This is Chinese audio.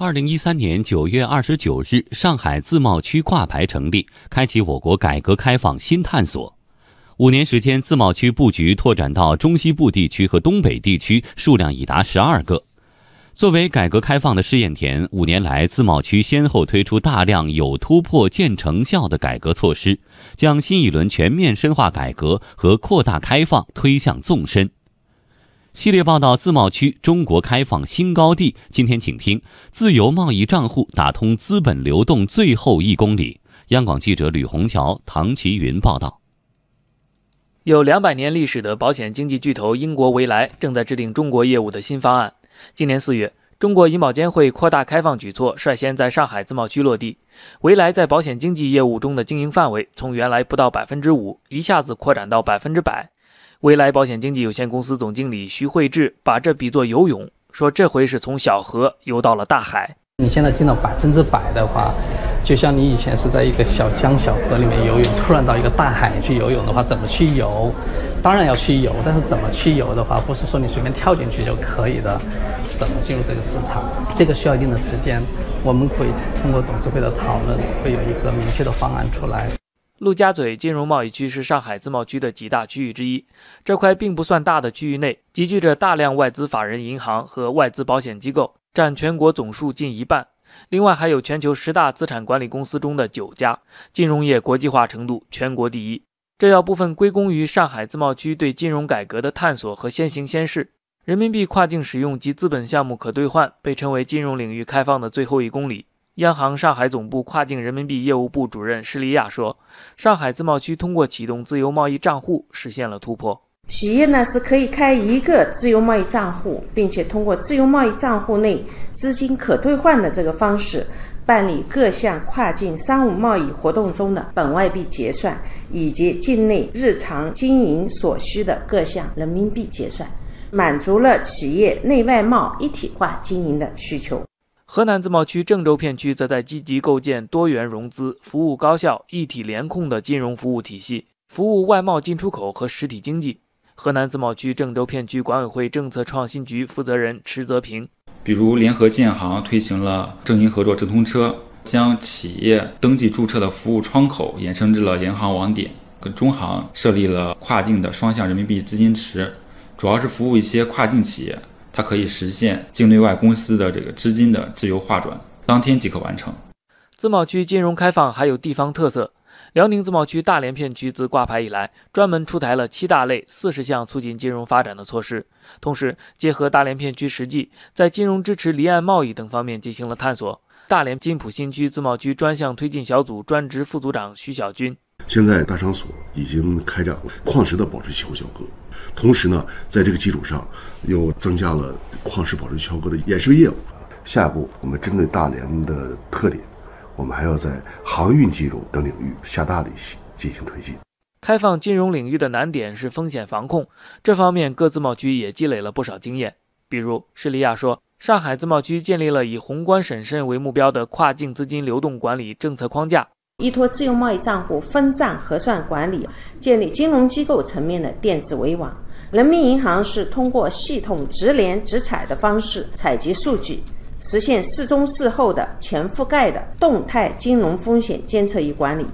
二零一三年九月二十九日，上海自贸区挂牌成立，开启我国改革开放新探索。五年时间，自贸区布局拓展到中西部地区和东北地区，数量已达十二个。作为改革开放的试验田，五年来，自贸区先后推出大量有突破、见成效的改革措施，将新一轮全面深化改革和扩大开放推向纵深。系列报道：自贸区中国开放新高地。今天，请听自由贸易账户打通资本流动最后一公里。央广记者吕红桥、唐奇云报道。有两百年历史的保险经纪巨头英国维莱正在制定中国业务的新方案。今年四月，中国银保监会扩大开放举措率先在上海自贸区落地。维莱在保险经纪业务中的经营范围从原来不到百分之五，一下子扩展到百分之百。未来保险经纪有限公司总经理徐慧智把这比作游泳，说这回是从小河游到了大海。你现在进到百分之百的话，就像你以前是在一个小江小河里面游泳，突然到一个大海去游泳的话，怎么去游？当然要去游，但是怎么去游的话，不是说你随便跳进去就可以的。怎么进入这个市场？这个需要一定的时间。我们会通过董事会的讨论，会有一个明确的方案出来。陆家嘴金融贸易区是上海自贸区的几大区域之一。这块并不算大的区域内，集聚着大量外资法人银行和外资保险机构，占全国总数近一半。另外，还有全球十大资产管理公司中的九家，金融业国际化程度全国第一。这要部分归功于上海自贸区对金融改革的探索和先行先试。人民币跨境使用及资本项目可兑换，被称为金融领域开放的最后一公里。央行上海总部跨境人民币业务部主任施利亚说：“上海自贸区通过启动自由贸易账户实现了突破。企业呢是可以开一个自由贸易账户，并且通过自由贸易账户内资金可兑换的这个方式，办理各项跨境商务贸易活动中的本外币结算，以及境内日常经营所需的各项人民币结算，满足了企业内外贸一体化经营的需求。”河南自贸区郑州片区则在积极构建多元融资、服务高效、一体联控的金融服务体系，服务外贸进出口和实体经济。河南自贸区郑州片区管委会政策创新局负责人池泽平，比如联合建行推行了正银合作直通车，将企业登记注册的服务窗口延伸至了联行网点，跟中行设立了跨境的双向人民币资金池，主要是服务一些跨境企业。它可以实现境内外公司的这个资金的自由划转，当天即可完成。自贸区金融开放还有地方特色，辽宁自贸区大连片区自挂牌以来，专门出台了七大类四十项促进金融发展的措施，同时结合大连片区实际，在金融支持离岸贸易等方面进行了探索。大连金浦新区自贸区专项推进小组专职副组长徐小军。现在大商所已经开展了矿石的保质期货交割，同时呢，在这个基础上又增加了矿石保质期交割的衍生业务。下一步，我们针对大连的特点，我们还要在航运金融等领域下大力气进行推进。开放金融领域的难点是风险防控，这方面各自贸区也积累了不少经验。比如施利亚说，上海自贸区建立了以宏观审慎为目标的跨境资金流动管理政策框架。依托自由贸易账户分账核算管理，建立金融机构层面的电子围网。人民银行是通过系统直连直采的方式采集数据，实现事中事后的全覆盖的动态金融风险监测与管理。